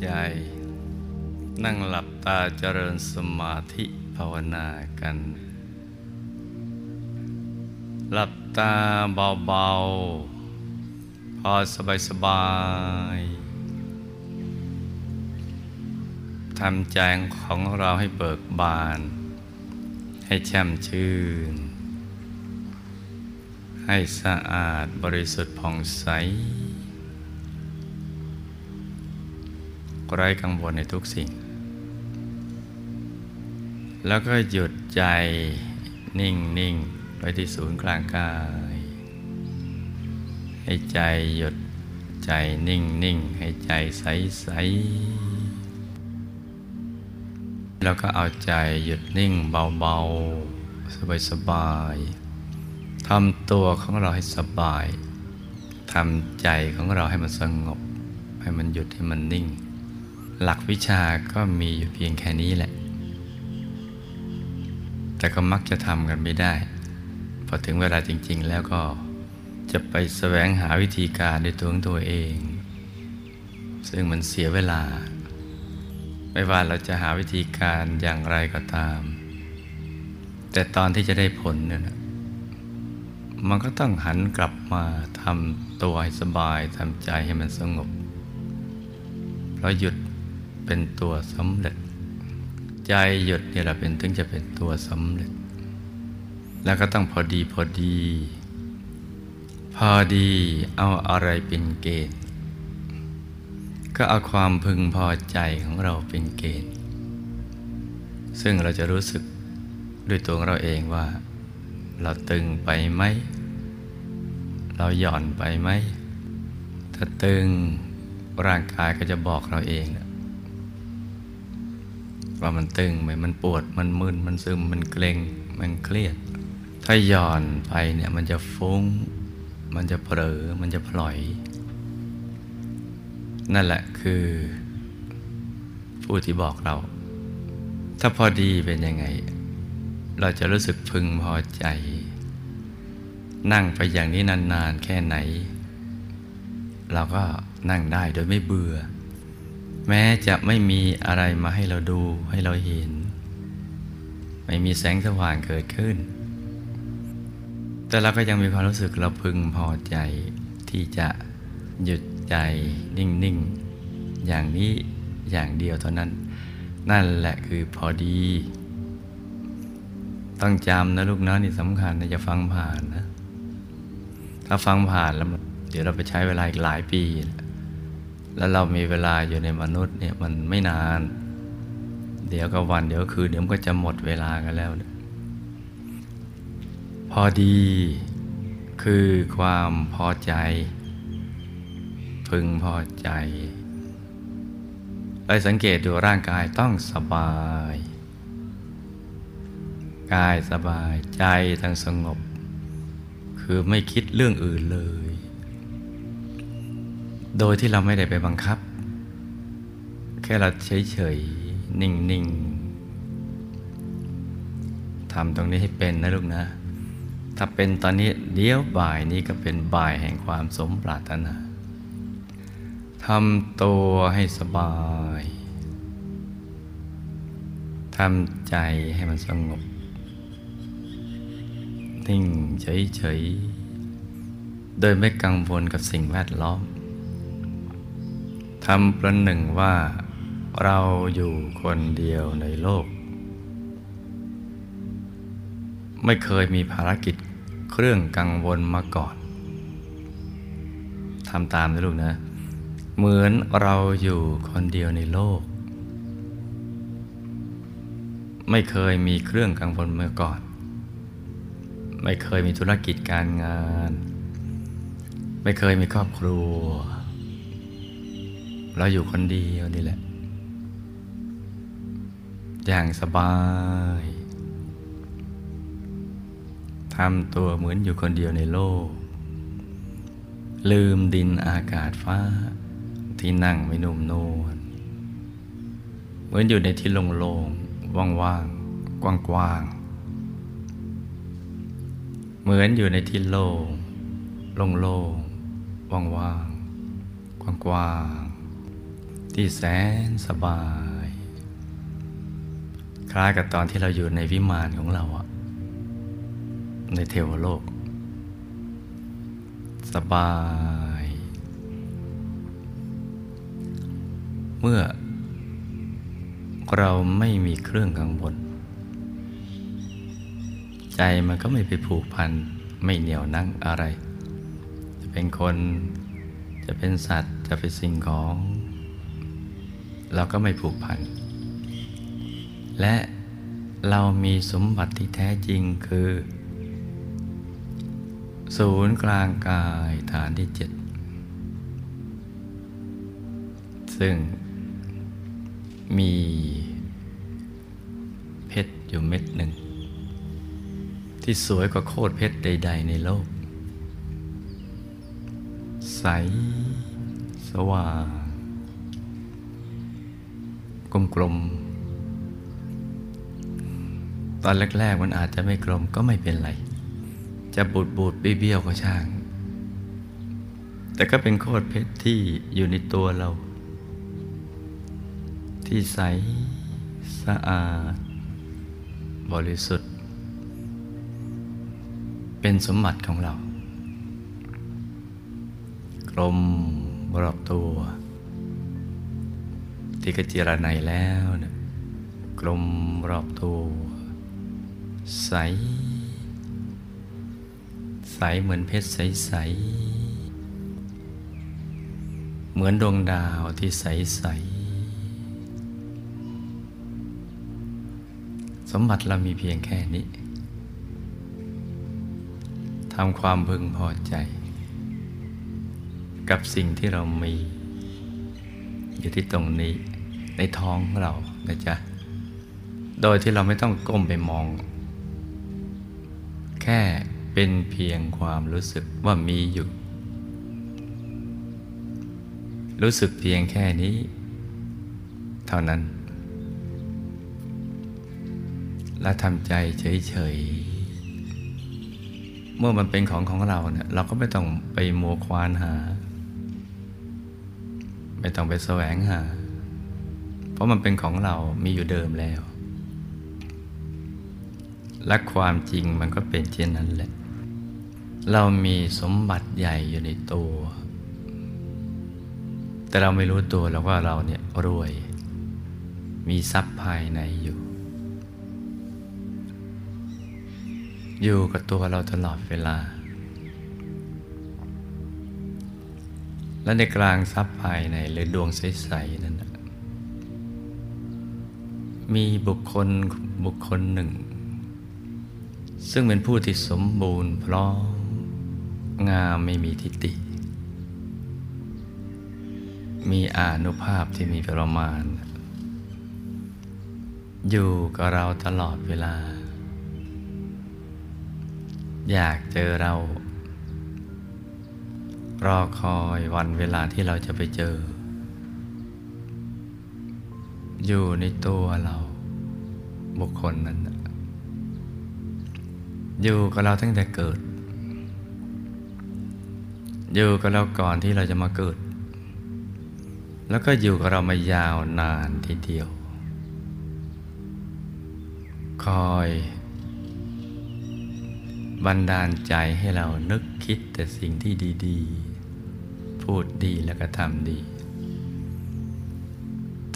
ใจ นั่งหลับตาเจริญสมาธิภาวนากัน หลับตาเบาๆ พอสบายๆทำใจของเราให้เบิกบาน ให้แช่มชื่น ให้สะอาดบริสุทธิ์ผ่องใส ไร้กังวลในทุกสิ่ง แล้วก็หยุดใจนิ่งนิ่งไว้ที่ศูนย์กลางกาย ให้ใจหยุดใจนิ่งนิ่งให้ใจใสใสแล้วก็เอาใจหยุดนิ่งเบาๆ สบายๆทำตัวของเราให้สบายทำใจของเราให้มันสงบ ให้มันหยุดให้มันนิ่ง หลักวิชาก็มีอยู่เพียงแค่นี้แหละ แต่ก็มักจะทำกันไม่ได้ พอถึงเวลาจริง ๆ แล้วก็จะไปแสวงหาวิธีการด้วยตัวของตัวเอง ซึ่งมันเสียเวลา ไม่ว่าเราจะหาวิธีการอย่างไรก็ตาม แต่ตอนที่จะได้ผลเนี่ยนะมันก็ต้องหันกลับมาทำตัวให้สบายทำใจให้มันสงบ เพราะหยุด เป็นตัวสำเร็จ ใจหยุดนี่แหละเป็นถึงจะเป็นตัวสำเร็จ แล้วก็ต้องพอดีพอดี พอดีเอาอะไรเป็นเกณฑ์ ก็เอาความพึงพอใจของเราเป็นเกณฑ์ ซึ่งเราจะรู้สึกด้วยตัวเราเองว่า เราตึงไปไหม เราหย่อนไปไหม ถ้าตึงร่างกายก็จะบอกเราเอง ว่ามันตึงไหมมันปวดมันมึนมันซึมมันเกร็งมันเครียด ถ้าหย่อนไปเนี่ยมันจะฟุ้ง มันจะเผลอมันจะพลอย นั่นแหละคือ ผู้ที่บอกเรา ถ้าพอดีเป็นยังไง เราจะรู้สึกพึงพอใจ นั่งไปอย่างนี้นานๆแค่ไหน เราก็นั่งได้โดยไม่เบื่อ แม้จะไม่มีอะไรมาให้เราดูให้เราเห็น ไม่มีแสงสว่างเกิดขึ้น แต่เราก็ยังมีความรู้สึกเราพึงพอใจที่จะหยุดใจนิ่ง ๆ อย่างนี้อย่างเดียวเท่านั้น นั่นแหละคือพอดี ต้องจำนะลูกนะนี่สำคัญนะจะฟังผ่านนะ ถ้าฟังผ่านแล้ว เดี๋ยวเราไปใช้เวลาอีกหลายปีนะ แล้วเรามีเวลาอยู่ในมนุษย์เนี่ยมันไม่นาน เดี๋ยวก็วันเดี๋ยวคืนเดี๋ยวก็จะหมดเวลากันแล้ว พอดีคือความพอใจ พึงพอใจไปสังเกตดูร่างกายต้องสบาย กายสบายใจทั้งสงบ คือไม่คิดเรื่องอื่นเลย โดยที่เราไม่ได้ไปบังคับ แค่เราเฉยๆ นิ่งๆทำตรงนี้ให้เป็นนะลูกนะ ถ้าเป็นตอนนี้เดี๋ยวบ่ายนี้ก็เป็นบ่ายแห่งความสมปรารถนาทำตัวให้สบายทำใจให้มันสงบ นิ่งเฉยๆ โดยไม่กังวลกับสิ่งแวดล้อม ทำประหนึ่งว่าเราอยู่คนเดียวในโลก ไม่เคยมีภารกิจเครื่องกังวลมาก่อนทำตามนะลูกนะ เหมือนเราอยู่คนเดียวในโลก ไม่เคยมีเครื่องกังวลมาก่อน ไม่เคยมีธุรกิจการงาน ไม่เคยมีครอบครัว เราอยู่คนเดียวนี่แหละ อย่างสบายทำตัวเหมือนอยู่คนเดียวในโลก ลืมดินอากาศฟ้า ที่นั่งไม่นุ่มนวลเหมือนอยู่ในที่โล่งๆว่างๆ กว้างๆ เหมือนอยู่ในที่โล่งโล่งๆ ว่างๆ กว้างๆ ที่แสนสบาย คล้ายกับตอนที่เราอยู่ในวิมานของเราอะในเทวโลก สบาย เมื่อ เราไม่มีเครื่องกังวลใจมันก็ไม่ไปผูกพัน ไม่เหนียวนั่งอะไร จะเป็นคนจะเป็นสัตว์จะเป็นสิ่งของ เราก็ไม่ผูกพัน และเรามีสมบัติที่แท้จริงคือ ศูนย์กลางกายฐานที่เจ็ดซึ่งมีเพชรอยู่เม็ดหนึ่ง ที่สวยกว่าโคตรเพชรใด ๆ ในโลก ใส สว่าง กลมๆ ตอนแรกๆมันอาจจะไม่กลมก็ไม่เป็นไร จะบูดบูดเบี้ยวๆก็ช่าง แต่ก็เป็นโคตรเพชรที่อยู่ในตัวเรา ที่ใสสะอาด บริสุทธิ์ เป็นสมบัติของเรา กลมรอบตัว ที่กระจิรนัยแล้วนี่ยกลมรอบตัว ใส ใสเหมือนเพชรใสๆเหมือนดวงดาวที่ใสๆสมบัติเรามีเพียงแค่นี้ทำความพึงพอใจ กับสิ่งที่เรามี อยู่ที่ตรงนี้ ในท้องของเรานะจ๊ะ โดยที่เราไม่ต้องก้มไปมอง แค่เป็นเพียงความรู้สึกว่ามีอยู่ รู้สึกเพียงแค่นี้ เท่านั้น และทำใจเฉยๆ เมื่อมันเป็นของของเราเนี่ยเราก็ไม่ต้องไปมัวควานหา ไม่ต้องไปแสวงหา เพราะมันเป็นของเรามีอยู่เดิมแล้ว และความจริงมันก็เป็นเช่นนั้นแหละ เรามีสมบัติใหญ่อยู่ในตัว แต่เราไม่รู้ตัวแล้วว่าเราเนี่ยรวย มีทรัพย์ภายในอยู่ อยู่กับตัวเราตลอดเวลาและในกลางทรัพย์ภายในหรือดวงใส ๆ นั้น มีบุคคลบุคคลหนึ่ง ซึ่งเป็นผู้ที่สมบูรณ์พร้อมงามไม่มีทิฏฐิมีอานุภาพที่มีประมาณ อยู่กับเราตลอดเวลา อยากเจอเรา รอคอยวันเวลาที่เราจะไปเจอ อยู่ในตัวเราบุคคลนั้น อยู่กับเราตั้งแต่เกิด อยู่กับเราก่อนที่เราจะมาเกิด แล้วก็อยู่กับเรามายาวนานทีเดียว คอยบันดาลใจให้เรานึกคิดแต่สิ่งที่ดี ๆ พูดดีแล้วก็ทำดี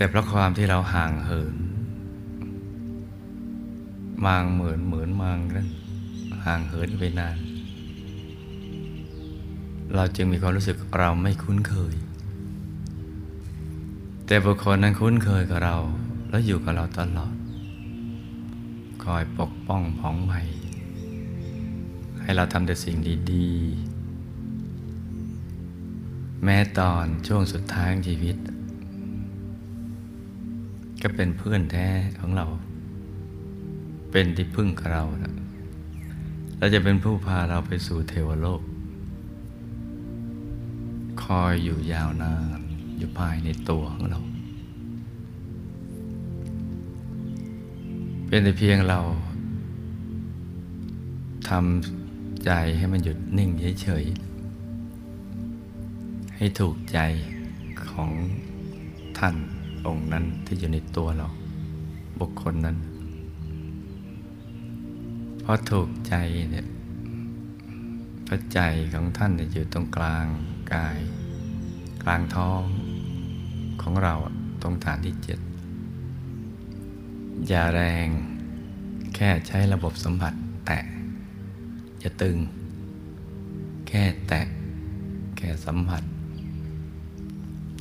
แต่เพราะความที่เราห่างเหินมางเหมือนเหมือนมางนั้นห่างเหินไปนาน เราจึงมีความรู้สึกเราไม่คุ้นเคย แต่บุคคลนั้นคุ้นเคยกับเรา แล้วอยู่กับเราตลอด คอยปกป้องผ่องใหม่ให้เราทำแต่สิ่งดีๆ แม้ตอนช่วงสุดท้ายของชีวิต ก็เป็นเพื่อนแท้ของเรา เป็นที่พึ่งเรานะเราจะเป็นผู้พาเราไปสู่เทวโลก คอยอยู่ยาวนานอยู่ภายในตัวของเรา เป็นแต่เพียงเราทำใจให้มันหยุดนิ่งเฉยๆให้ถูกใจของท่าน องค์นั้นที่อยู่ในตัวเรา บุคคลนั้นเพราะถูกใจเนี่ยพระใจของท่านอยู่ตรงกลางกาย กลางท้องของเราตรงฐานที่เจ็ดอย่าแรงแค่ใช้ระบบสัมผัสแตะอย่าตึง แค่แตะ แค่สัมผัส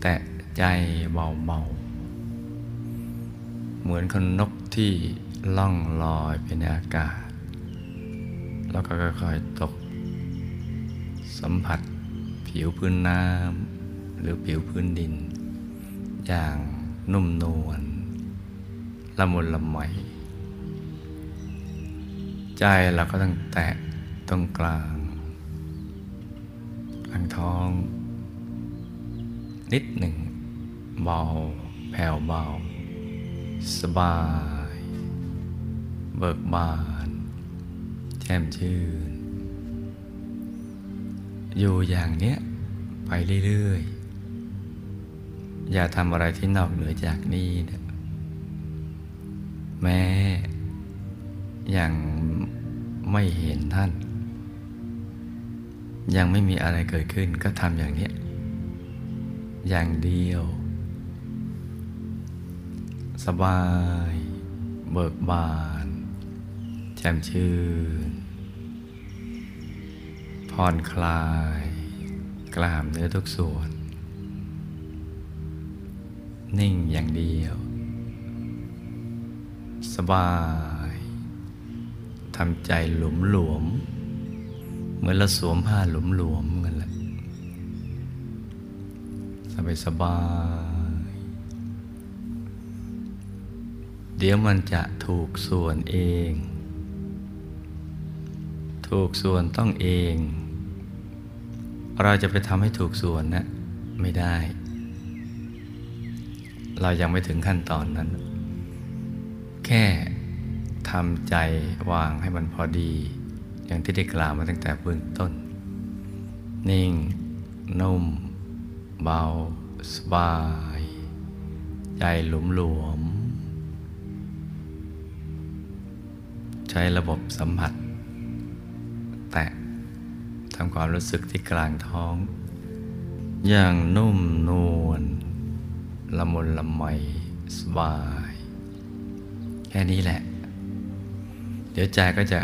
แตะใจเบาๆ เหมือนคนนกที่ล่องลอยไปในอากาศ แล้วก็ค่อยๆตก สัมผัสผิวพื้นน้ำหรือผิวพื้นดิน อย่างนุ่มนวลละมุนละไมใจเราก็ต้องแตะตรงกลางอังท้อง นิดหนึ่งเบาแผ่วเบา สบาย เบิกบานแช่มชื่น อยู่อย่างเนี้ยไปเรื่อยๆ อย่าทำอะไรที่นอกเหนือจากนี้นะแม้ยังไม่เห็นท่าน ยังไม่มีอะไรเกิดขึ้นก็ทำอย่างนี้ อย่างเดียว สบาย เบิกบาน แจ่มชื่น ผ่อนคลาย กล้ามเนื้อทุกส่วน นิ่งอย่างเดียว สบายทำใจหลุมหลวม เหมือนเราสวมผ้าหลุมหลวมกันแหละสบายสบาย เดี๋ยวมันจะถูกส่วนเอง ถูกส่วนต้องเอง เราจะไปทำให้ถูกส่วนนะไม่ได้ เรายังไม่ถึงขั้นตอนนั้น แค่ทำใจวางให้มันพอดี อย่างที่ได้กล่าวมาตั้งแต่เบื้องต้น นิ่ง นุ่ม เบา สบาย ใจหลุมหลวม ใช้ระบบสัมผัส แตะทำความรู้สึกที่กลางท้อง อย่างนุ่มนวลละมุนละไมสบาย แค่นี้แหละ เดี๋ยวใจก็จะ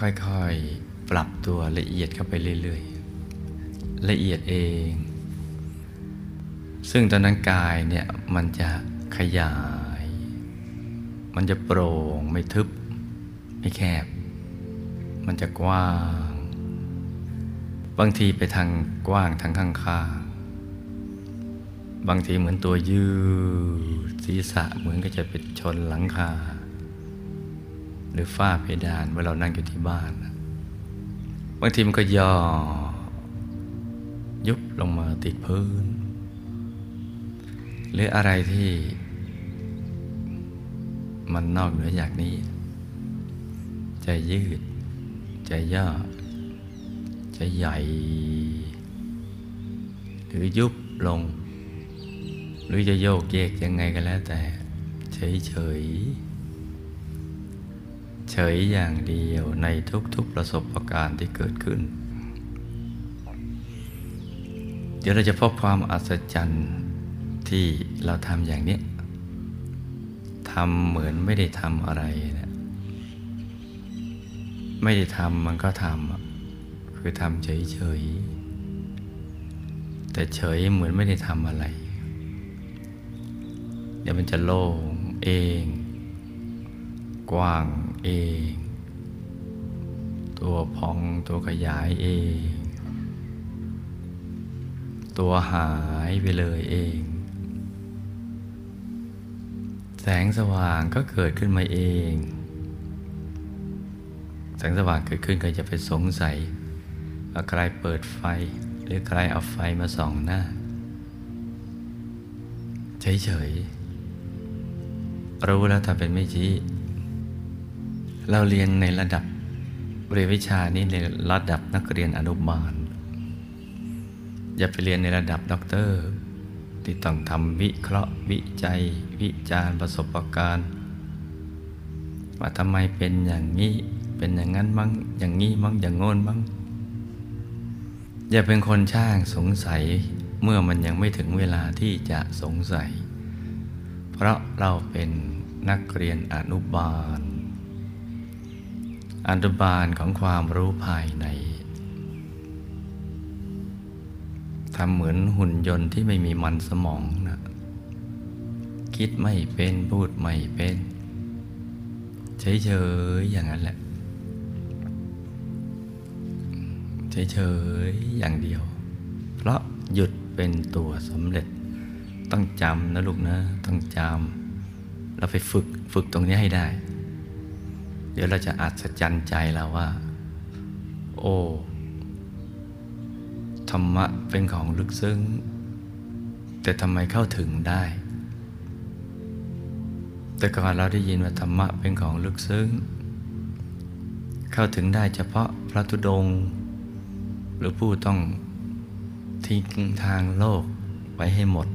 ค่อยๆ ปรับตัวละเอียดเข้าไปเรื่อยๆ ละเอียดเอง ซึ่งตอนนั้นกายเนี่ยมันจะขยาย มันจะโปร่งไม่ทึบ ไม่แคบ มันจะกว้าง บางทีไปทางกว้างทางข้างๆบางทีเหมือนตัวยืดศีรษะเหมือนก็จะไปชนหลังคา หรือฝ้าเพดานเมื่อเรานั่งอยู่ที่บ้าน บางทีมันก็ย่อ ยุบลงมาติดพื้น หรืออะไรที่มันนอกเหนือจากนี้ จะยืดจะย่อจะใหญ่ หรือยุบลง หรือจะโยกเยกยังไงก็แล้วแต่ เฉยเฉยเฉยอย่างเดียวในทุกๆประสบการณ์ที่เกิดขึ้น เดี๋ยวเราจะพบความอัศจรรย์ที่เราทำอย่างนี้ทำเหมือนไม่ได้ทำอะไรนะ ไม่ได้ทำมันก็ทำคือทำเฉยๆแต่เฉยเหมือนไม่ได้ทำอะไร เดี๋ยวมันจะโล่งเอง กว้างเอง ตัวพองตัวขยายเอง ตัวหายไปเลยเอง แสงสว่างก็เกิดขึ้นมาเอง แสงสว่างเกิดขึ้นก็จะไปสงสัยว่าใครเปิดไฟ หรือใครเอาไฟมาส่องหน้า เฉยๆรู้แล้วถ้าเป็นไม่ชี้ เราเรียนในระดับเรียนวิชานี้ในระดับนักเรียนอนุบาล อย่าไปเรียนในระดับด็อกเตอร์ที่ต้องทำวิเคราะห์วิจัย วิจารณ์ประสบการณ์ว่าทำไมเป็นอย่างนี้ เป็นอย่างนั้นบ้างอย่างนี้บ้างอย่างโน้นบ้างอย่าเป็นคนช่างสงสัยเมื่อมันยังไม่ถึงเวลาที่จะสงสัย เพราะเราเป็นนักเรียนอนุบาล อนุบาลของความรู้ภายในทำเหมือนหุ่นยนต์ที่ไม่มีมันสมองนะคิดไม่เป็นพูดไม่เป็น เฉยๆอย่างนั้นแหละ เฉยๆอย่างเดียว เพราะหยุดเป็นตัวสำเร็จ ต้องจำนะลูกนะ ต้องจำเราไปฝึกฝึกตรงนี้ให้ได้ เดี๋ยวเราจะอัศจรรย์ใจเราว่า โอ้ธรรมะเป็นของลึกซึ้ง แต่ทำไมเข้าถึงได้ แต่ก่อนเราได้ยินว่าธรรมะเป็นของลึกซึ้ง เข้าถึงได้เฉพาะพระธุดงค์ หรือผู้ต้องทิ้งทางโลกไปให้หมด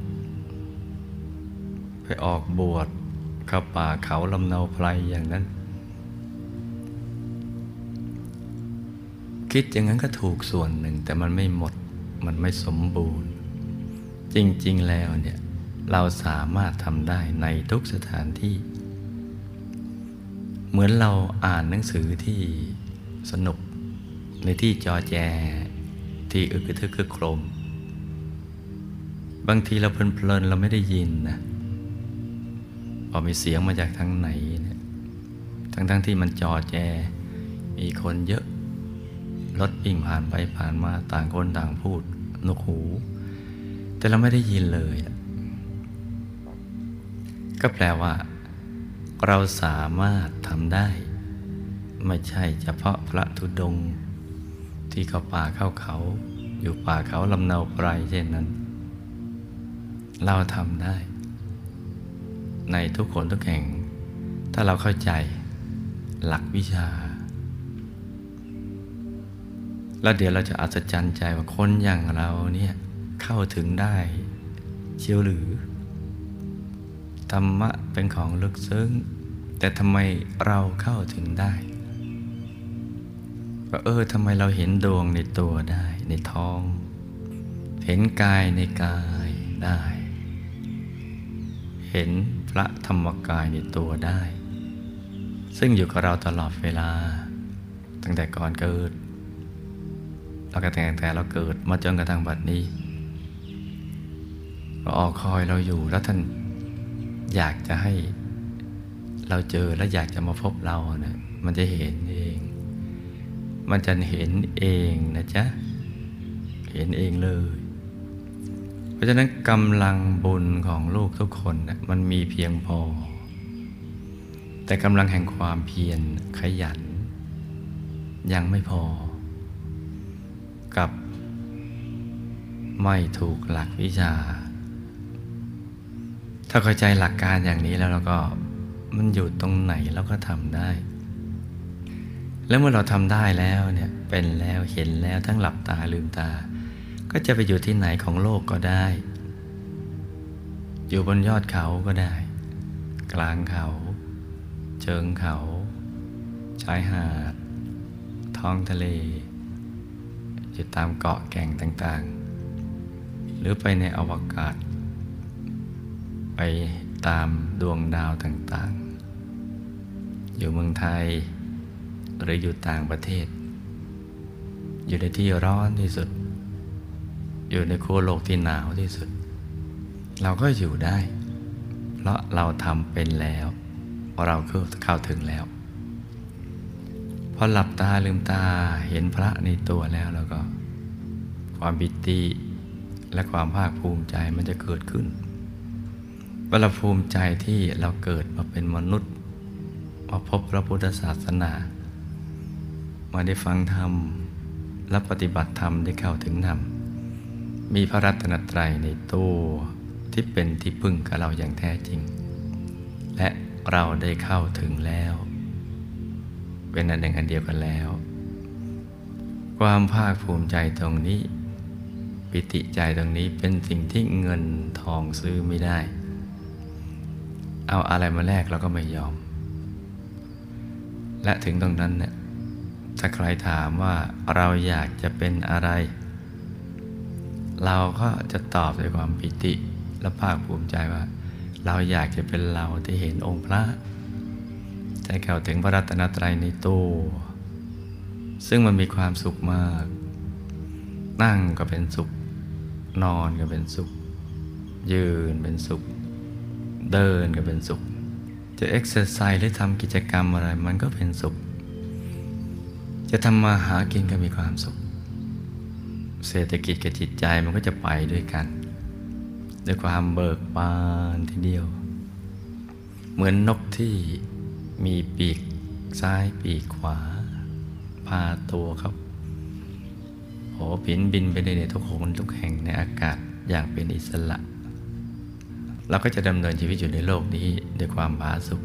ไปออกบวชเข้าป่าเขาลำเนาไพรอย่างนั้น คิดอย่างนั้นก็ถูกส่วนหนึ่งแต่มันไม่หมดมันไม่สมบูรณ์ จริง ๆ แล้วเนี่ยเราสามารถทำได้ในทุกสถานที่ เหมือนเราอ่านหนังสือที่สนุกในที่จอแจ ที่อึกทึกคึกโครม บางทีเราเพลินๆเราไม่ได้ยินนะพอมีเสียงมาจากทางไหนเนี่ยทั้งๆทที่มันจอแจ มีคนเยอะ รถวิ่งผ่านไปผ่านมาต่างคนต่างพูดนกหู แต่เราไม่ได้ยินเลย ก็แปลว่า เราสามารถทำได้ ไม่ใช่เฉพาะพระธุดงค์ ที่เข้าป่าเข้าเขา อยู่ป่าเขาลำเนาไพรเช่นนั้น เราทำได้ ในทุกคนทุกแห่ง ถ้าเราเข้าใจหลักวิชา แล้วเดี๋ยวเราจะอัศจรรย์ใจว่าคนอย่างเราเนี่ยเข้าถึงได้ เชียวหรือ ธรรมะเป็นของลึกซึ้ง แต่ทำไมเราเข้าถึงได้ ว่าเออทำไมเราเห็นดวงในตัวได้ในท้อง เห็นกายในกายได้ เห็นพระธรรมกายในตัวได้ ซึ่งอยู่กับเราตลอดเวลา ตั้งแต่ก่อนเกิดเราก็แต่งแต่เราเกิดมาจนกระทั่งบัดนี้ก็ออกคอยเราอยู่แล้วท่านอยากจะให้เราเจอและอยากจะมาพบเราเนะมันจะเห็นเอง มันจะเห็นเองนะจ๊ะ เห็นเองเลย เพราะฉะนั้นกำลังบุญของลูกทุกคนนะมันมีเพียงพอ แต่กำลังแห่งความเพียรขยัน ยังไม่พอ กับไม่ถูกหลักวิชา ถ้าเข้าใจหลักการอย่างนี้แล้วเราก็มันอยู่ตรงไหนเราก็ทำได้ แล้วเมื่อเราทำได้แล้วเนี่ยเป็นแล้วเห็นแล้วทั้งหลับตาลืมตา ก็จะไปอยู่ที่ไหนของโลกก็ได้ อยู่บนยอดเขาก็ได้ กลางเขาเชิงเขาชายหาด ท้องทะเล อยู่ตามเกาะแก่งต่างๆ หรือไปในอวกาศ ไปตามดวงดาวต่างๆ อยู่เมืองไทย หรืออยู่ต่างประเทศ อยู่ในที่ร้อนที่สุด อยู่ในขั้วโลกที่หนาวที่สุด เราก็อยู่ได้ เพราะเราทำเป็นแล้ว เราเข้าถึงแล้ว พอหลับตาลืมตาเห็นพระในตัวแล้วแล้วก็ ความบิติและความภาคภูมิใจมันจะเกิดขึ้นเวลาภูมิใจที่เราเกิดมาเป็นมนุษย์ มาพบพระพุทธศาสนา มาได้ฟังธรรม และปฏิบัติธรรมได้เข้าถึงธรรม มีพระรัตนตรัยในตัวที่เป็นที่พึ่งกับเราอย่างแท้จริง และเราได้เข้าถึงแล้ว เป็นอันหนึ่งอันเดียวกันแล้ว ความภาคภูมิใจตรงนี้ ปิติใจตรงนี้เป็นสิ่งที่เงินทองซื้อไม่ได้ เอาอะไรมาแลกเราก็ไม่ยอม และถึงตรงนั้นเนี่ย ถ้าใครถามว่าเราอยากจะเป็นอะไร เราก็จะตอบด้วยความปิติและภาคภูมิใจว่า เราอยากจะเป็นเราที่เห็นองค์พระใจเข้าถึงพระรัตนตรัยในตัวซึ่งมันมีความสุขมาก นั่งก็เป็นสุข นอนก็เป็นสุข ยืนเป็นสุข เดินก็เป็นสุข จะเอ็กซ์ไซส์หรือทำกิจกรรมอะไรมันก็เป็นสุข จะทำมาหากินก็มีความสุข เศรษฐกิจกับจิตใจมันก็จะไปด้วยกัน ด้วยความเบิกบานทีเดียว เหมือนนกที่มีปีกซ้ายปีกขวา พาตัวครับโผผินบินไปในทุกหนทุกแห่งในอากาศอย่างเป็นอิสระเราก็จะดำเนินชีวิตอยู่ในโลกนี้ด้วยความผาสุก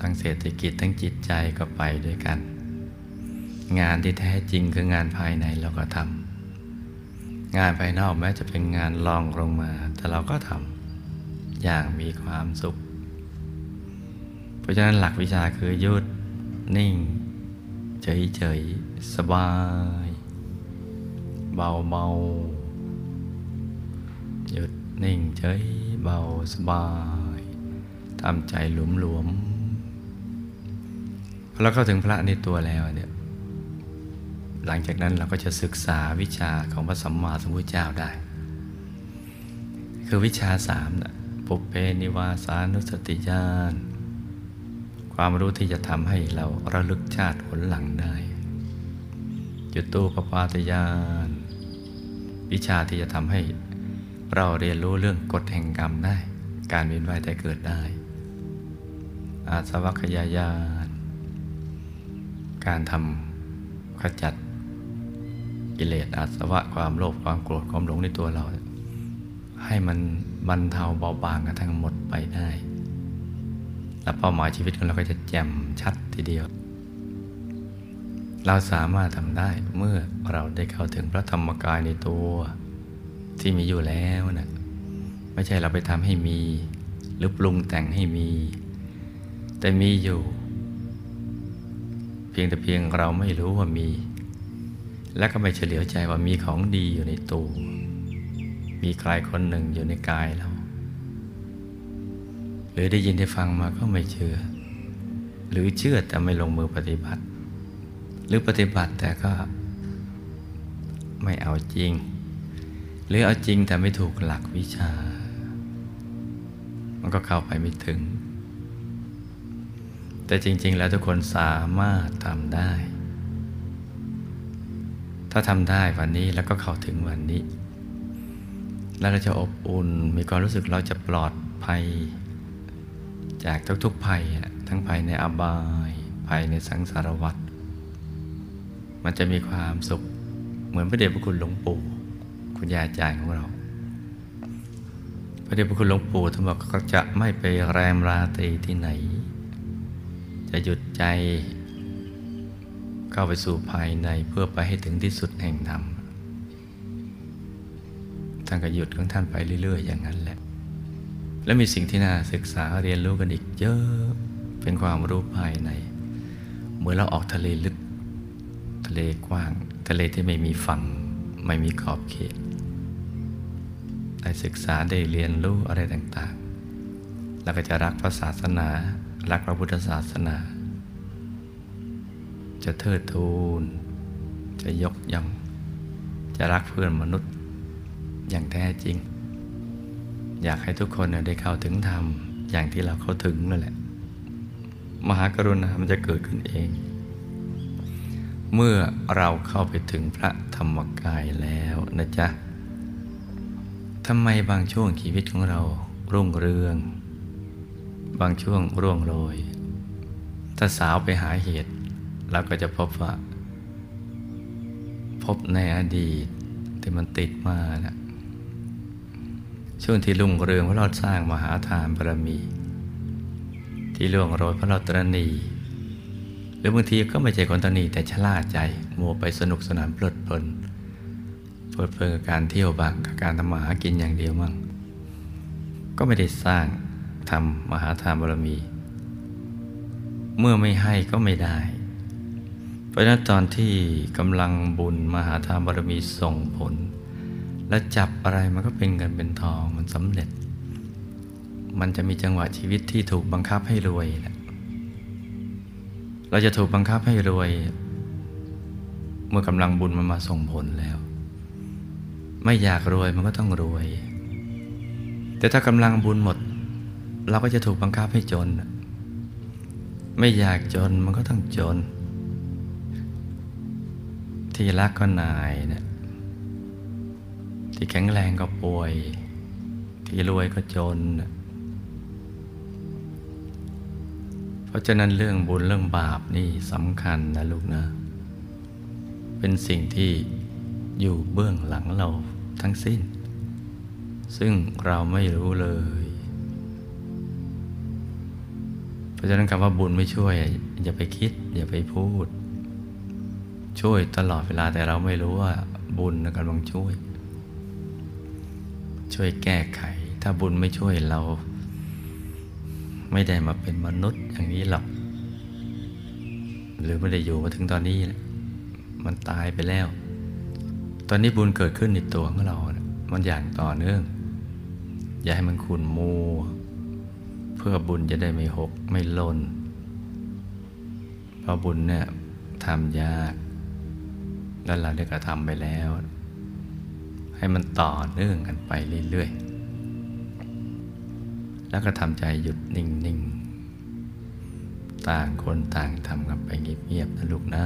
ทั้งเศรษฐกิจทั้งจิตใจก็ไปด้วยกัน งานที่แท้จริงคืองานภายในเราก็ทำงานภายนอกแม้จะเป็นงานลองลงมา แต่เราก็ทำอย่างมีความสุข เพราะฉะนั้นหลักวิชาคือยุดนิ่ง เฉยๆ สบาย เบาๆหยุดนิ่งเฉยเบาสบายทำใจหลวมๆ เราเข้าถึงพระในตัวแล้วเนี่ยหลังจากนั้นเราก็จะศึกษาวิชาของพระสัมมาสัมพุทธเจ้าได้ คือวิชาสามนะปุเพนิวาสานุสติญาณความรู้ที่จะทำให้เราระลึกชาติผลหลังได้ จุดตูปปาตญาณวิชาที่จะทำให้เราเรียนรู้เรื่องกฎแห่งกรรมได้ การเวียนว่ายแต่เกิดได้ อาสวัคยายาน การทำขจัดกิเลสอาสวะความโลภความโกรธความหลงในตัวเรา ให้มันบรรเทาเบาบางกันทั้งหมดไปได้ และเป้าหมายชีวิตของเราก็จะแจ่มชัดทีเดียว เราสามารถทำได้เมื่อเราได้เข้าถึงพระธรรมกายในตัวที่มีอยู่แล้วนะไม่ใช่เราไปทำให้มี หรือปรุงแต่งให้มี แต่มีอยู่ เพียงแต่เพียงเราไม่รู้ว่ามี และก็ไม่เฉลียวใจว่ามีของดีอยู่ในตัวมีใครคนหนึ่งอยู่ในกายเรา หรือได้ยินได้ฟังมาก็ไม่เชื่อ หรือเชื่อแต่ไม่ลงมือปฏิบัติ หรือปฏิบัติแต่ก็ไม่เอาจริง หรือเอาจริงแต่ไม่ถูกหลักวิชา มันก็เข้าไปไม่ถึง แต่จริง ๆ แล้วทุกคนสามารถทำได้ ถ้าทำได้วันนี้แล้วก็เข้าถึงวันนี้ แล้วเราจะอบอุ่นมีความรู้สึกเราจะปลอดภัย จากทุกๆภัย ทั้งภัยในอบายภัยในสังสารวัฏมันจะมีความสุขเหมือนพระเดชพระคุณหลวงปู่คุณยาอาจารย์ของเรา พระเดชพระคุณหลวงปู่ท่านบอกเขาจะไม่ไปแรมราตรีที่ไหน จะหยุดใจเข้าไปสู่ภายในเพื่อไปให้ถึงที่สุดแห่งธรรมท่านก็หยุดของท่านไปเรื่อย ๆ อย่างนั้นแหละ และมีสิ่งที่น่าศึกษาเรียนรู้กันอีกเยอะเป็นความรู้ภายในเมื่อเราออกทะเลลึก ทะเลกว้าง ทะเลที่ไม่มีฝั่งไม่มีขอบเขตได้ศึกษาได้เรียนรู้อะไรต่างๆ แล้วก็จะรักพระศาสนา รักพระพุทธศาสนา จะเทิดทูน จะยกย่อง จะรักเพื่อนมนุษย์อย่างแท้จริง อยากให้ทุกคนได้เข้าถึงธรรม อย่างที่เราเข้าถึงนั่นแหละ มหากรุณามันจะเกิดขึ้นเอง เมื่อเราเข้าไปถึงพระธรรมกายแล้วนะจ๊ะทำไมบางช่วงชีวิตของเรารุ่งเรือง บางช่วงร่วงโรย ถ้าสาวไปหาเหตุเราก็จะพบว่า พบในอดีตที่มันติดมานะช่วงที่รุ่งเรืองเพราะเราสร้างมหาทานบารมี ที่ร่วงโรยเพราะเราตรณีหรือบางทีก็ไม่ใช่คนตรณีแต่ชล่าใจมัวไปสนุกสนานเพลิดเพลินเปิดเพลิงกับการเที่ยวบ้างกับการทำมาหากินอย่างเดียวมั่งก็ไม่ได้สร้าง ทำมหาทานบารมี เมื่อไม่ให้ก็ไม่ได้ เพราะนั้นตอนที่กำลังบุญมหาทานบารมีส่งผล และจับอะไรมันก็เป็นเงินเป็นทองมันสำเร็จ มันจะมีจังหวะชีวิตที่ถูกบังคับให้รวยแหละเราจะถูกบังคับให้รวย เมื่อกำลังบุญมันมาส่งผลแล้ว ไม่อยากรวยมันก็ต้องรวย แต่ถ้ากำลังบุญหมด เราก็จะถูกบังคับให้จน ไม่อยากจนมันก็ต้องจน ที่รักก็นายเนะที่แข็งแรงก็ป่วย ที่รวยก็จนนะเพราะฉะนั้นเรื่องบุญเรื่องบาปนี่สำคัญนะลูกนะ เป็นสิ่งที่อยู่เบื้องหลังเราทั้งสิ้น ซึ่งเราไม่รู้เลย ราะฉะนั้นคำว่าบุญไม่ช่วย อย่าไปคิด อย่าไปพูด ช่วยตลอดเวลาแต่เราไม่รู้ว่าบุญกำลังช่วย ช่วยแก้ไข ถ้าบุญไม่ช่วยเรา ไม่ได้มาเป็นมนุษย์อย่างนี้หรอก หรือไม่ได้อยู่มาถึงตอนนี้มันตายไปแล้ว ตอนนี้บุญเกิดขึ้นในตัวของเรามันอย่างต่อเนื่อง อย่าให้มันขุนมัว พื่อบุญจะได้ไม่หกไม่ล่น เพราะบุญเนี่ยทำยาก แล้วเราได้กระทำไปแล้ว ให้มันต่อเนื่องกันไปเรื่อยๆ แล้วก็ทำใจหยุดนิ่งๆ ต่างคนต่างทำกันไปเงียบๆนะลูกนะ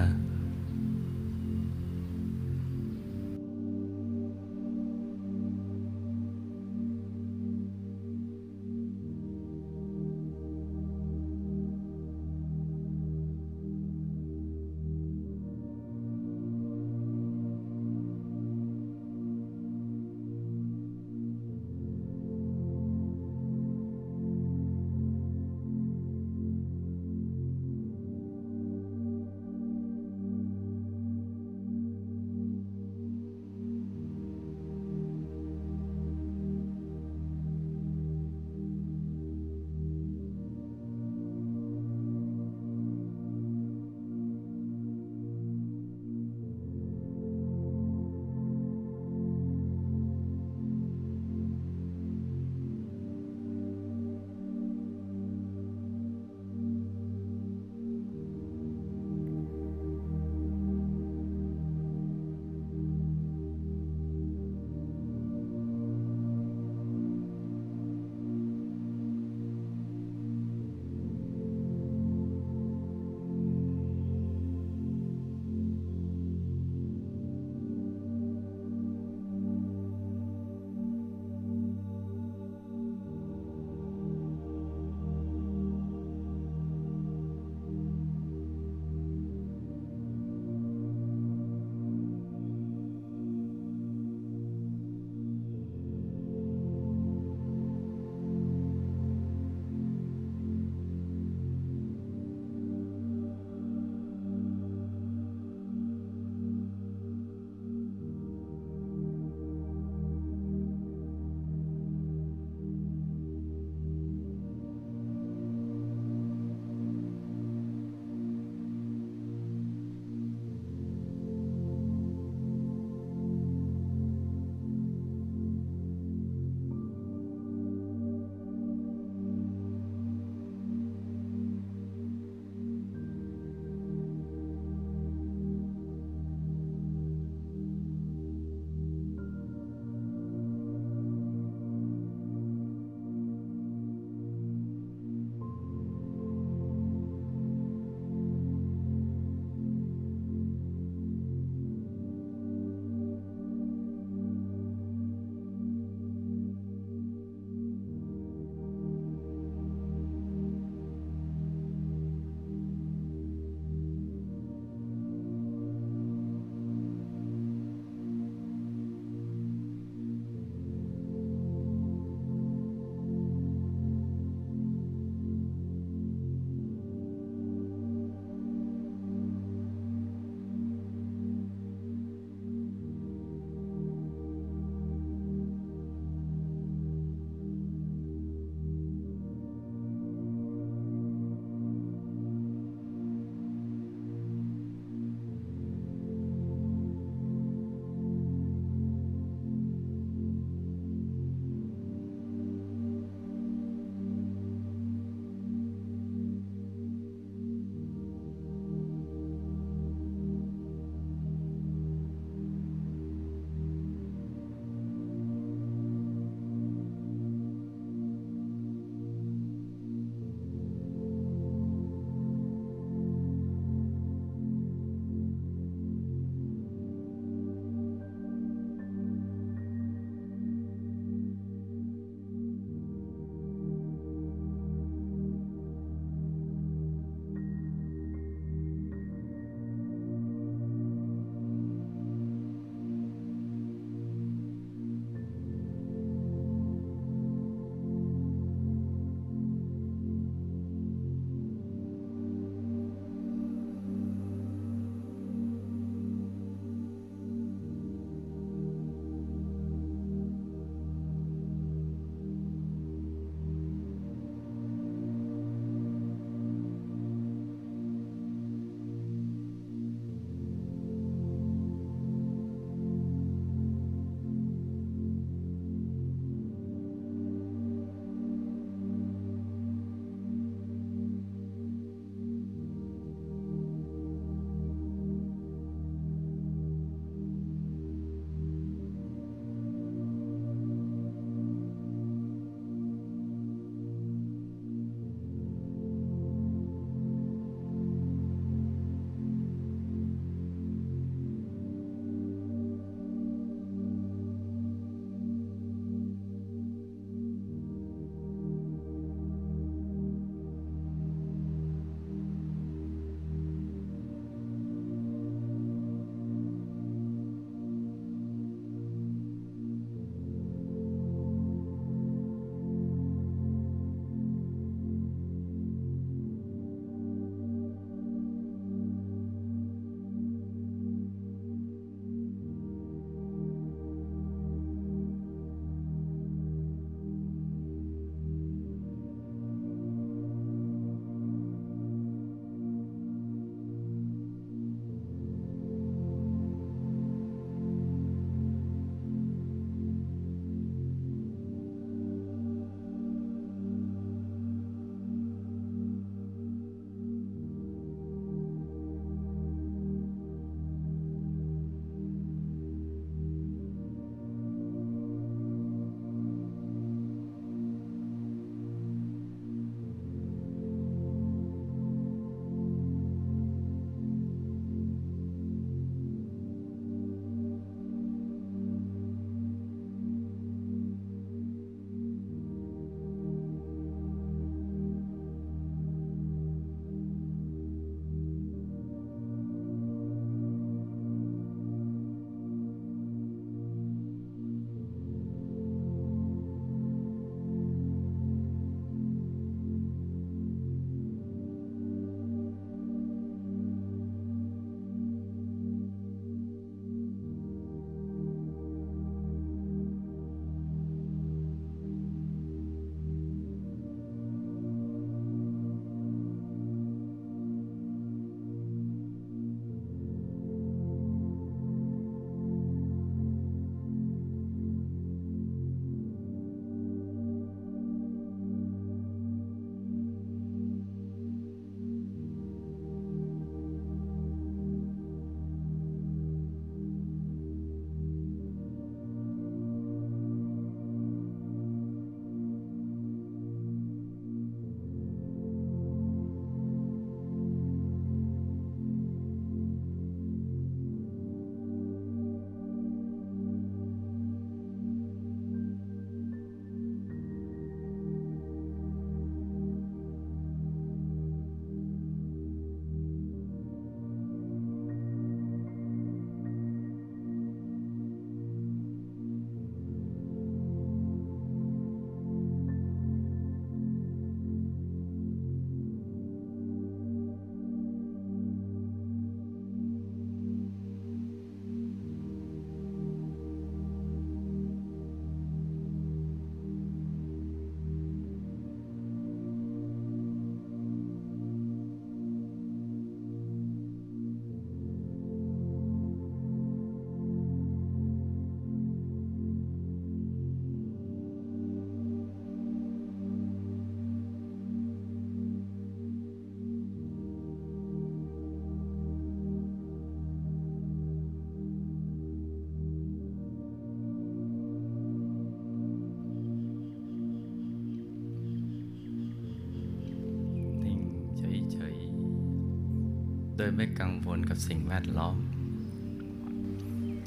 ยไม่กังวลกับสิ่งแวดล้อม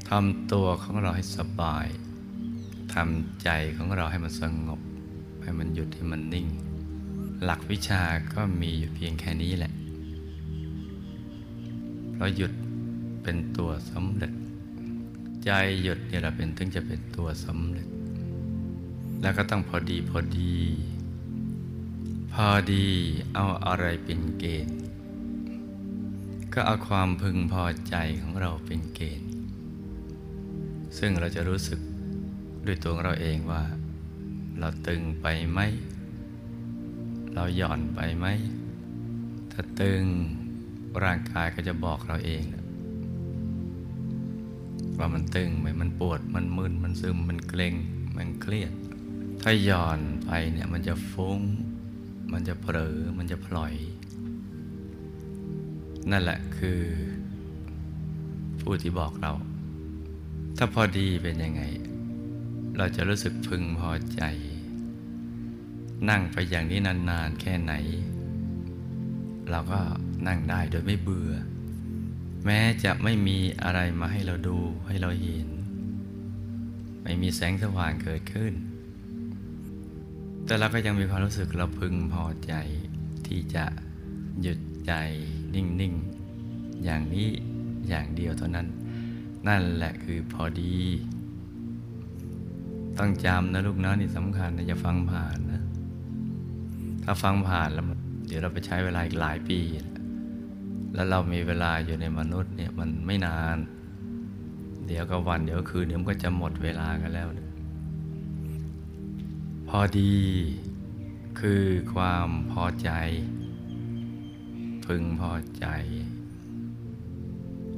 ทำตัวของเราให้สบายทำใจของเราให้มันสงบ ให้มันหยุดให้มันนิ่ง หลักวิชาก็มีอยู่เพียงแค่นี้แหละ เพราะหยุดเป็นตัวสำเร็จ ใจหยุดเนี่ยเราเป็นถึงจะเป็นตัวสำเร็จ แล้วก็ต้องพอดีพอดี พอดีเอาอะไรเป็นเกณฑ์ ก็เอาความพึงพอใจของเราเป็นเกณฑ์ ซึ่งเราจะรู้สึกด้วยตัวเราเองว่า เราตึงไปไหม เราหย่อนไปไหม ถ้าตึงร่างกายก็จะบอกเราเองว่ามันตึงไหมมันปวดมันมึนมันซึมมันเกร็งมันเครียด ถ้าหย่อนไปเนี่ยมันจะฟุ้ง มันจะเผลอมันจะพลอย นั่นแหละคือ ผู้ที่บอกเรา ถ้าพอดีเป็นยังไง เราจะรู้สึกพึงพอใจ นั่งไปอย่างนี้นานๆแค่ไหน เราก็นั่งได้โดยไม่เบื่อ แม้จะไม่มีอะไรมาให้เราดูให้เราเห็น ไม่มีแสงสว่างเกิดขึ้น แต่เราก็ยังมีความรู้สึกเราพึงพอใจที่จะหยุด ใจนิ่ง ๆ อย่างนี้อย่างเดียวเท่านั้น นั่นแหละคือพอดี ต้องจำนะลูกนะนี่สำคัญนะอย่าฟังผ่านนะ ถ้าฟังผ่านแล้วเดี๋ยวเราไปใช้เวลาอีกหลายปี แล้วเรามีเวลาอยู่ในมนุษย์เนี่ยมันไม่นาน เดี๋ยวก็วันเดี๋ยวคืนเดี๋ยวมันก็จะหมดเวลากันแล้วพอดีคือความพอใจ พึงพอใจ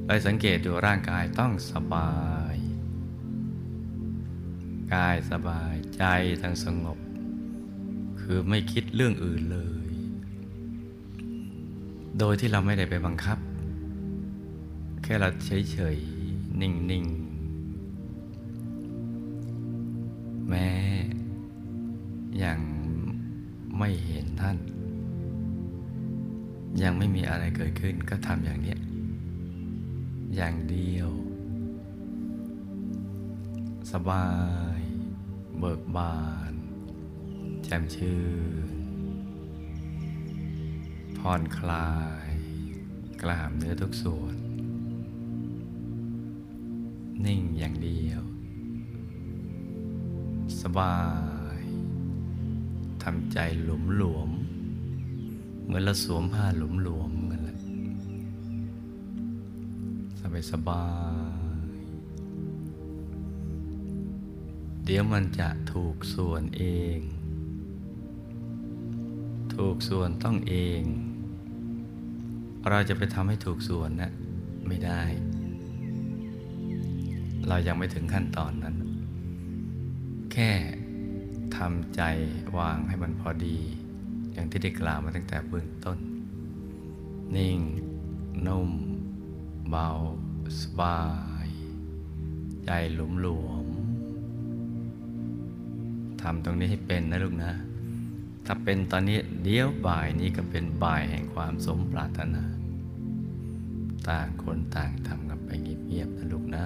ไปสังเกตดูร่างกายต้องสบาย กายสบายใจทั้งสงบ คือไม่คิดเรื่องอื่นเลย โดยที่เราไม่ได้ไปบังคับ แค่เราเฉยๆ นิ่งๆ แม้ยังไม่เห็นท่าน ยังไม่มีอะไรเกิดขึ้นก็ทำอย่างนี้อย่างเดียว สบาย เบิกบานแจ่มชื่นผ่อนคลาย กล้ามเนื้อทุกส่วน นิ่งอย่างเดียว สบายทำใจหลุมหลวม เหมือนเราสวมผ้าหลุมหลวมกันแหละสบายสบาย เดี๋ยวมันจะถูกส่วนเอง ถูกส่วนต้องเอง เราจะไปทำให้ถูกส่วนนะไม่ได้ เรายังไม่ถึงขั้นตอนนั้น แค่ทำใจวางให้มันพอดี อย่างที่ได้กล่าวมาตั้งแต่เบื้องต้น นิ่ง นุ่ม เบา สบาย ใจหลุมหลวมทำตรงนี้ให้เป็นนะลูกนะ ถ้าเป็นตอนนี้เดี๋ยวบ่ายนี้ก็เป็นบ่ายแห่งความสมปรารถนา ต่างคนต่างทำกันไปเงียบๆนะลูกนะ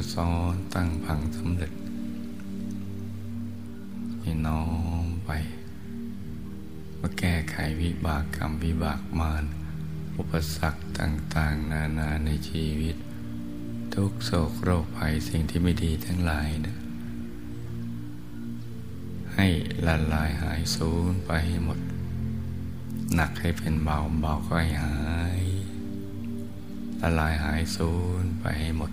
มาซ้อนตั้งพังสำเร็จให้น้อมไปมาแก้ไขวิบากกรรมวิบากมารอุปสรรคต่าง ๆ นานาในชีวิต ทุกโศกโรคภัยสิ่งที่ไม่ดีทั้งหลายนะให้ละลายหายสูญไปให้หมด หนักให้เป็นเบาเบาก็ให้หายละลายหายสูญไปให้หมด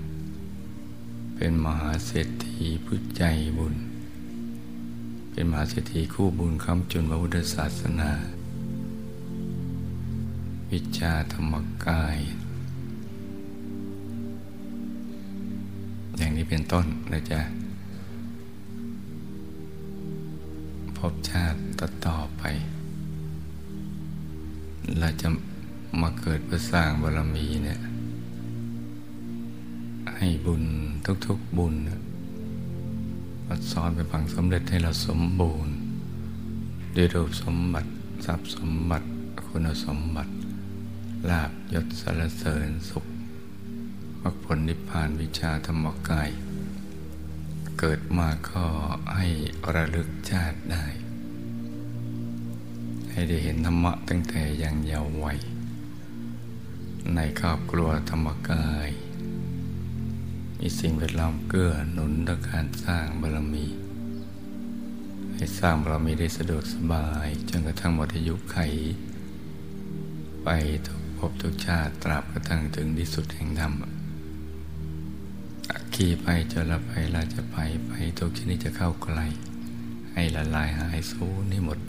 เป็นมหาเศรษฐีผู้ใจบุญ เป็นมหาเศรษฐีคู่บุญคำจุนพระพุทธศาสนา วิชาธรรมกาย อย่างนี้เป็นต้นนะจ๊ะพบชาติต่อตอไป เราจะมาเกิดเพื่อสร้างบารมีเนี่ย ให้บุญทุกๆบุญมาซ้อนไปพังสำเร็จให้เราสมบูรณ์ด้วยรูปสมบัติทรัพย์สมบัติคุณสมบัติลาบยศสารเสริญสุขมรรคผลนิพพานวิชาธรรมกาย เกิดมาก็ให้ระลึกชาติได้ ให้ได้เห็นธรรมะตั้งแต่ยังเยาว์วัยในครอบครัวธรรมกาย มีสิ่งแวดล้อมเกื้อหนุนต่อการสร้างบารมี ให้สร้างบารมีได้สะดวกสบายจนกระทั่งหมดอายุไข ไปทุกภพทุกชาติตราบกระทั่งถึงที่สุดแห่งธรรมขี่ไปจะละไปเราจะไปไปทุกชนิดจะเข้าไกล ให้ละลายหายสูญให้หมด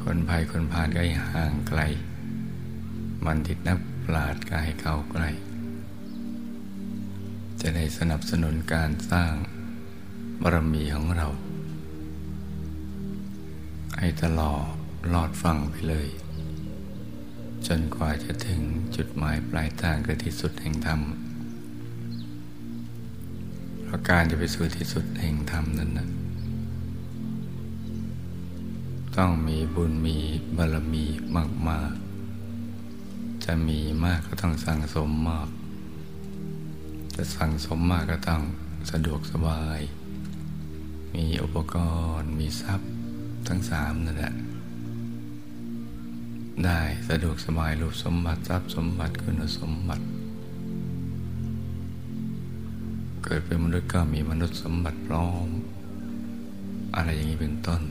คนภัยคนพานก็ให้ห่างไกล มันติดนักปราดก็ให้เข้าใกล จะได้สนับสนุนการสร้างบารมีของเรา ให้ตลอดลอดฟังไปเลย จนกว่าจะถึงจุดหมายปลายทางคือที่สุดแห่งธรรมเพราะการจะไปสู่ที่สุดแห่งธรรมนั้นนะต้องมีบุญมีบารมีมาก ๆ จะมีมากก็ต้องสั่งสมมาก จะสั่งสมมากก็ต้องสะดวกสบาย มีอุปกรณ์ มีทรัพย์ทั้งสามนั่นแหละ ได้สะดวกสบายรูปสมบัติทรัพย์สมบัติคุณสมบัติ เกิดเป็นมนุษย์ก็มีมนุษย์สมบัติพร้อม อะไรอย่างนี้เป็นต้น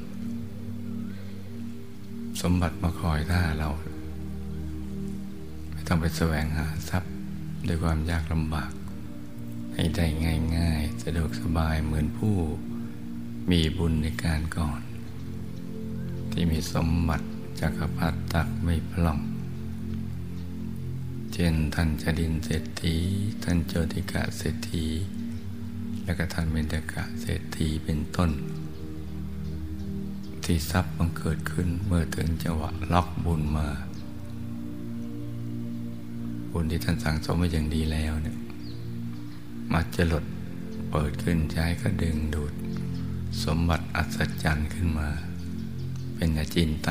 สมบัติมาคอยท่าเรา ไม่ต้องไปแสวงหาทรัพย์ด้วยความยากลำบาก ให้ได้ง่าย ๆ สะดวกสบายเหมือนผู้มีบุญในการก่อน ที่มีสมบัติจักรพรรดิตักไม่พล่อง เช่นท่านจดินเศรษฐีท่านโจติกะเศรษฐี และก็ท่านเบญจกะเศรษฐีเป็นต้น ที่ทรัพย์บังเกิดขึ้นเมื่อถึงจังหวะล็อกบุญมา บุญที่ท่านสั่งสมไว้อย่างดีแล้วเนี่ย มักจะหลดเปิดขึ้นใจก็ดึงดูด สมบัติอัศจรรย์ขึ้นมา เป็นอาจินไต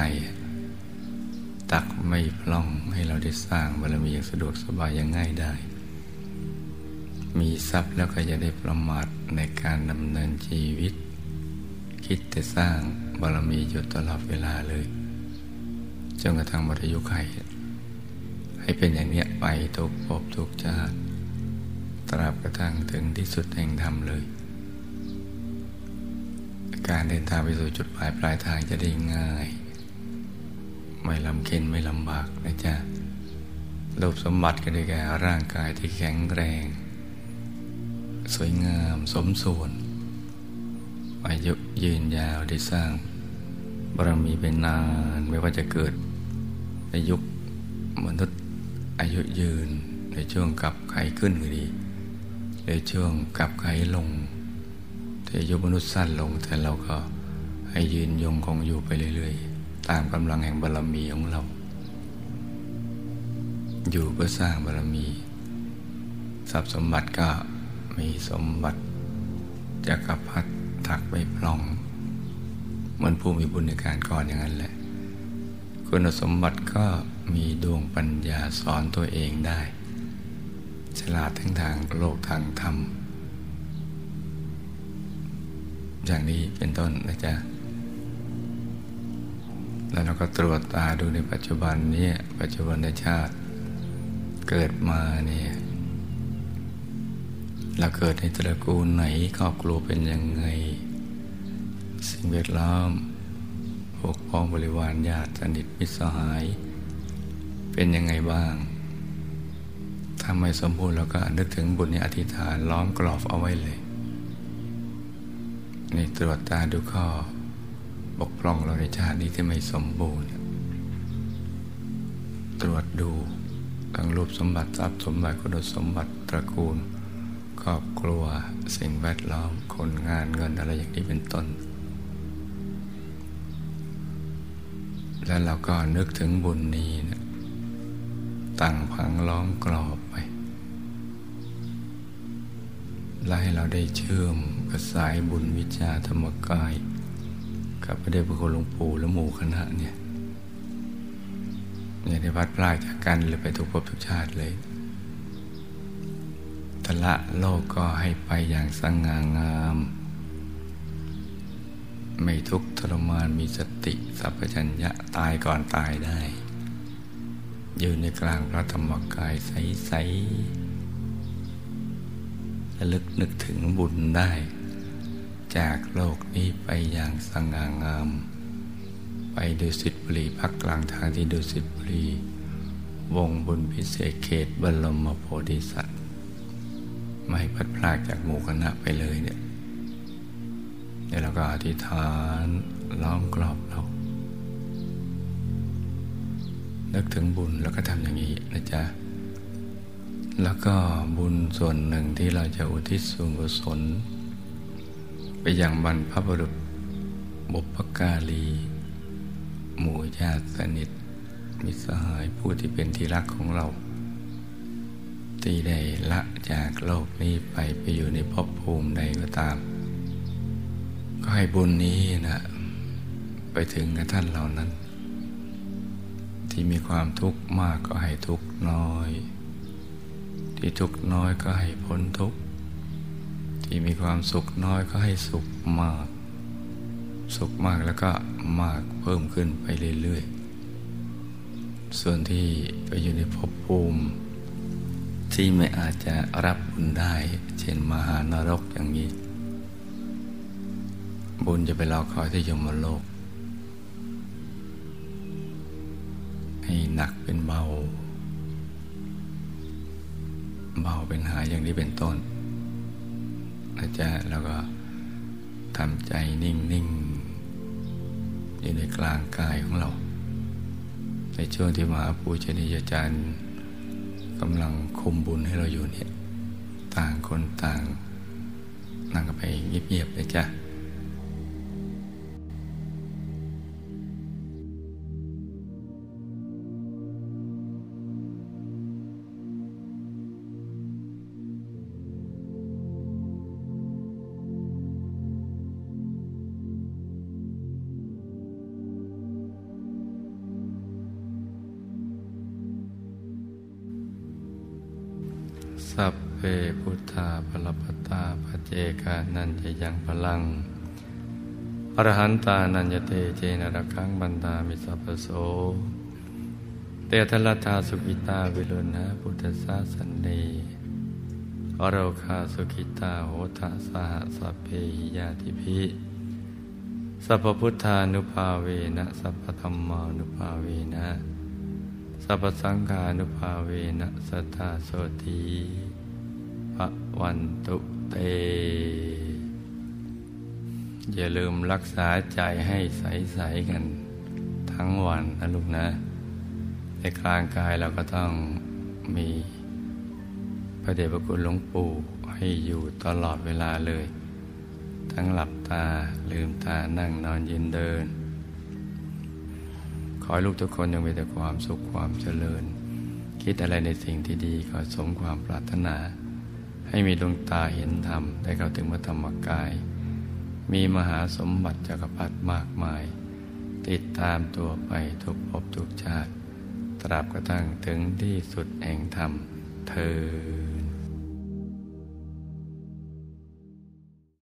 ตักไม่พล่องให้เราได้สร้างบารมีอย่างสะดวกสบายอย่างง่ายได้ มีทรัพย์แล้วก็จะได้ประมาทในการดำเนินชีวิต คิดแต่สร้างบารมีอยู่ตลอดเวลาเลยจนกระทั่งหมดอายุไขให้เป็นอย่างเนี้ยไปทุกภพทุกชาติ ตราบกระทั่งถึงที่สุดแห่งธรรมเลย การเดินทางไปสู่จุดหมายปลายทางจะได้ง่าย ไม่ลำเค็นไม่ลำบากนะจ๊ะรูปสมบัติก็ได้แก่ร่างกายที่แข็งแรง สวยงามสมส่วน อายุยืนยาวได้สร้างบารมีเป็นนานไม่ว่าจะเกิดในยุคมนุษย์อายุยืนในช่วงกับไขขึ้นก็ดี ในช่วงกับไขลงแต่อายุมนุษย์สั้นลงแต่เราก็ให้ยืนยงคงอยู่ไปเรื่อยๆ ตามกำลังแห่งบารมีของเรา อยู่เพื่อสร้างบารมีทรัพย์สมบัติก็มีสมบัติจักรพรรดิถักไปพล่อง เหมือนผู้มีบุญในการก่อนอย่างนั้นแหละ คุณสมบัติก็มีดวงปัญญาสอนตัวเองได้ ฉลาดทั้งทางโลกทางธรรม อย่างนี้เป็นต้นนะจ๊ะ แล้วเราก็ตรวจตาดูในปัจจุบันนี้ปัจจุบันในชาติเกิดมาเนี่ยเราเกิดในตระกูลไหนครอบครัวเป็นยังไง สิ่งแวดล้อมพวกพ้องบริวารญาติสนิทมิตรสหาย เป็นยังไงบ้าง ถ้าไม่สมบูรณ์เราก็นึกถึงบุญในอธิษฐานล้อมกรอบเอาไว้เลยนี่ตรวจตาดูข้อบกพร่องเราในชาตินี้ที่ไม่สมบูรณ์ ตรวจดูทั้งรูปสมบัติทรัพย์สมบัติคุณสมบัติตระกูล ครอบครัว สิ่งแวดล้อม คนงานเงินอะไรอย่างนี้เป็นต้น แล้วเราก็นึกถึงบุญนี้นะ ตั้งพังล้อมกรอบไปและให้เราได้เชื่อมกับสายบุญวิชาธรรมกาย กับพระเดชพระคุณหลวงปู่และหมู่คณะเนี่ยเนี่ยได้พัดพลาดจากกันเลยไปทุกภพทุกชาติเลยทละโลกก็ให้ไปอย่างสง่างาม ไม่ทุกข์ทรมานมีสติ สัพพัญญะตายก่อนตายได้ อยืนในกลางพระธรรมกายใสๆระลึกนึกถึงบุญได้ จากโลกนี้ไปอย่างสง่างาม ไปดูสิทธิบุรีพักกลางทางที่ดูสิทธิบุรี วงบุญพิเศษเขตบรมโพธิสัตว์ ไม่พัดพลากจากหมู่คณะไปเลยเนี่ยเดี๋ยวเราก็อธิษฐานล้อมกรอบเรา นึกถึงบุญแล้วก็ทำอย่างนี้นะจ๊ะ แล้วก็บุญส่วนหนึ่งที่เราจะอุทิศส่วนกุศล ไปยังบรรพบุรุษบุพการี หมู่ญาติสนิท มิตรสหายผู้ที่เป็นที่รักของเราที่ได้ละจากโลกนี้ไปไปอยู่ในภพภูมิใดก็ตาม ก็ให้บุญนี้นะ ไปถึงกับท่านเหล่านั้น ที่มีความทุกข์มากก็ให้ทุกข์น้อย ที่ทุกข์น้อยก็ให้พ้นทุกข์ ที่มีความสุขน้อยก็ให้สุขมาก สุขมากแล้วก็มากเพิ่มขึ้นไปเรื่อยๆ ส่วนที่ไปอยู่ในภพภูมิ ที่ไม่อาจจะรับบุญได้ เช่นมหานรกอย่างนี้ บุญจะไปรอคอยที่ยมโลก ให้หนักเป็นเบา เบาเป็นหายอย่างนี้เป็นต้นอาจารย์แล้วก็ทำใจนิ่งๆอยู่ในกลางกายของเรา ในช่วงที่มหาปูชนียาจารย์กำลังคุมบุญให้เราอยู่เนี่ย ต่างคนต่างนั่งกันไปเงียบๆเลยจ้ะ ธาพลปตาปเจกานันจะยังพลังอรหันตานันยเตเจนรคังบันดามิสัพโส เตทลตาสุกิตาวิรุณะพุทธสาสันเนอโรคาสุกิตาโหทะสหสัพเพหิยาติภิสัพพุทธานุภาเวนะสัพพธรรมานุภาเวนะสัพสังฆานุภาเวนะสัทธาโสตี วันตุเต อย่าลืมรักษาใจให้ใส ๆ กัน ทั้งวันนะลูกนะ ในกลางกายเราก็ต้องมีพระเดชพระคุณหลวงปู่ให้อยู่ตลอดเวลาเลย ทั้งหลับตาลืมตานั่งนอนยืนเดิน ขอให้ลูกทุกคนยังมีแต่ความสุขความเจริญ คิดอะไรในสิ่งที่ดีขอสมความปรารถนา ให้มีดวงตาเห็นธรรม ได้เข้าถึงพระธรรมกาย มีมหาสมบัติจักรพรรดิมากมาย ติดตามตัวไปทุกภพทุกชาติ ตราบกระทั่งถึงที่สุดแห่งธรรมเธอ